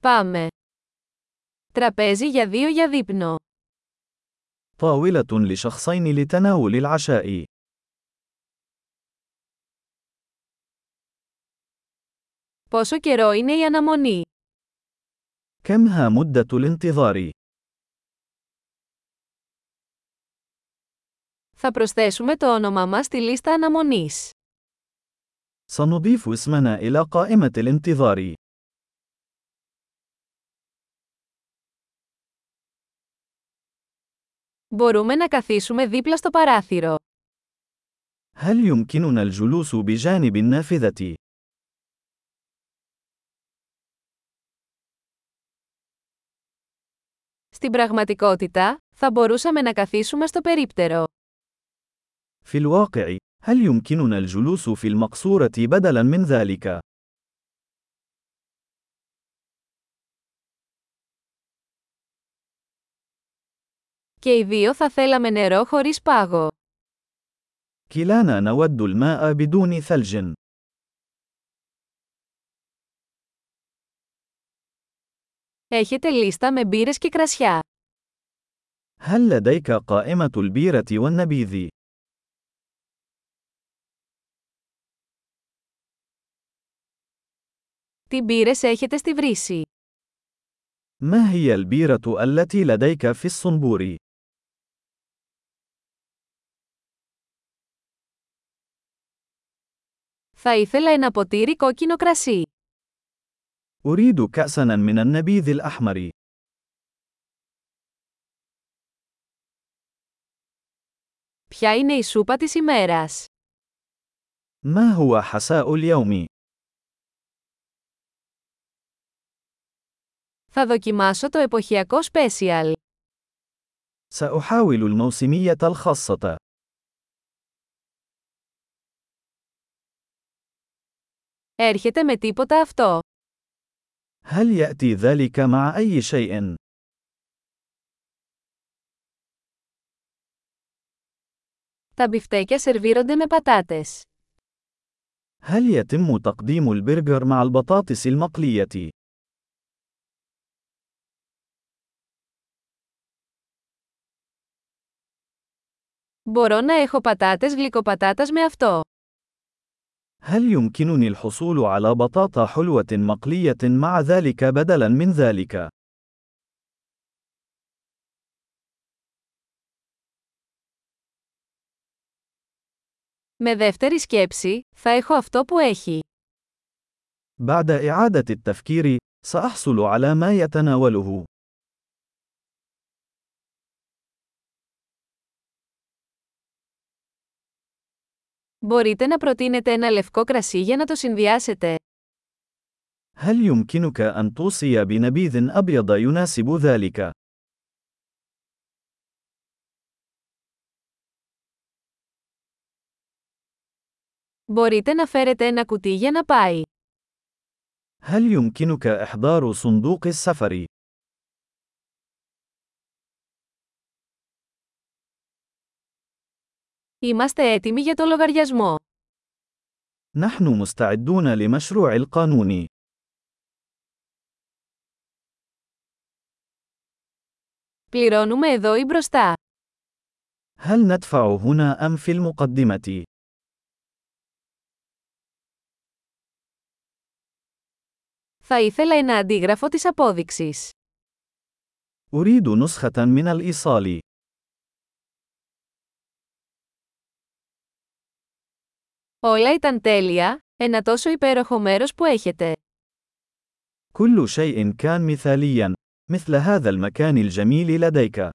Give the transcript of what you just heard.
Πάμε. Τραπέζι για δύο για δείπνο. طاولة لشخصين لتناول العشاء. Πόσο καιρό είναι η αναμονή? كم ها مدة الانتظار؟ Θα προσθέσουμε το όνομά μας στη λίστα αναμονής. سنضيف اسمنا إلى قائمة الانتظار. Μπορούμε να καθίσουμε δίπλα στο παράθυρο. هل يمكننا الجلوس بجانب النافذة؟ Στην πραγματικότητα, θα μπορούσαμε να καθίσουμε στο περίπτερο. في الواقع، هل يمكننا الجلوس في المقصورة بدلاً من ذلك؟ Και οι δύο θα θέλαμε νερό χωρίς πάγο. كلانا نود الماء بدون ثلج. Έχετε λίστα με μπύρες και κρασιά. هل لديك قائمة البيرة والنبيذ؟ Τι μπύρες έχετε στη βρύση. ما هي البيرة التي لديك في الصنبور؟ Θα ήθελα ένα ποτήρι κόκκινο κρασί. أريد كأساً من النبيذ الأحمر. Ποια είναι η σούπα της ημέρας. ما هو حساء اليوم؟ Θα δοκιμάσω το εποχιακό σπέσιαλ. سأحاول الموسمية الخاصة. Έρχεται με τίποτα αυτό. هل يأتي ذلك مع أي شيء؟ Τα μπιφτέκια σερβίρονται με πατάτες. هل يتم تقديم البرجر مع البطاطس المقلية؟ Μπορώ να έχω πατάτες γλυκοπατάτας με αυτό. هل يمكنني الحصول على بطاطا حلوة مقلية مع ذلك بدلاً من ذلك؟ Με δεύτερη σκέψη, θα έχω αυτό που έχει. بعد إعادة التفكير، سأحصل على ما يتناوله. Μπορείτε να προτείνετε ένα λευκό κρασί για να το συνδυάσετε. هل يمكنك أن توصي بنبيذ أبيض يناسب ذلك؟ Μπορείτε να φέρετε ένα κουτί για να πάει. هل يمكنك إحضار صندوق السفر؟ Είμαστε έτοιμοι για το λογαριασμό. نحن مستعدون لمشروع القانون. Πληρώνουμε εδώ ή μπροστά. هل ندفع هنا أم في المقدمة؟ Θα ήθελα ένα αντίγραφο της απόδειξης. أريد نسخة من الإيصال. Όλα ήταν τέλεια, ένα τόσο υπέροχο μέρος που έχετε. كل شيء كان مثاليا، مثل هذا المكان الجميل لديك.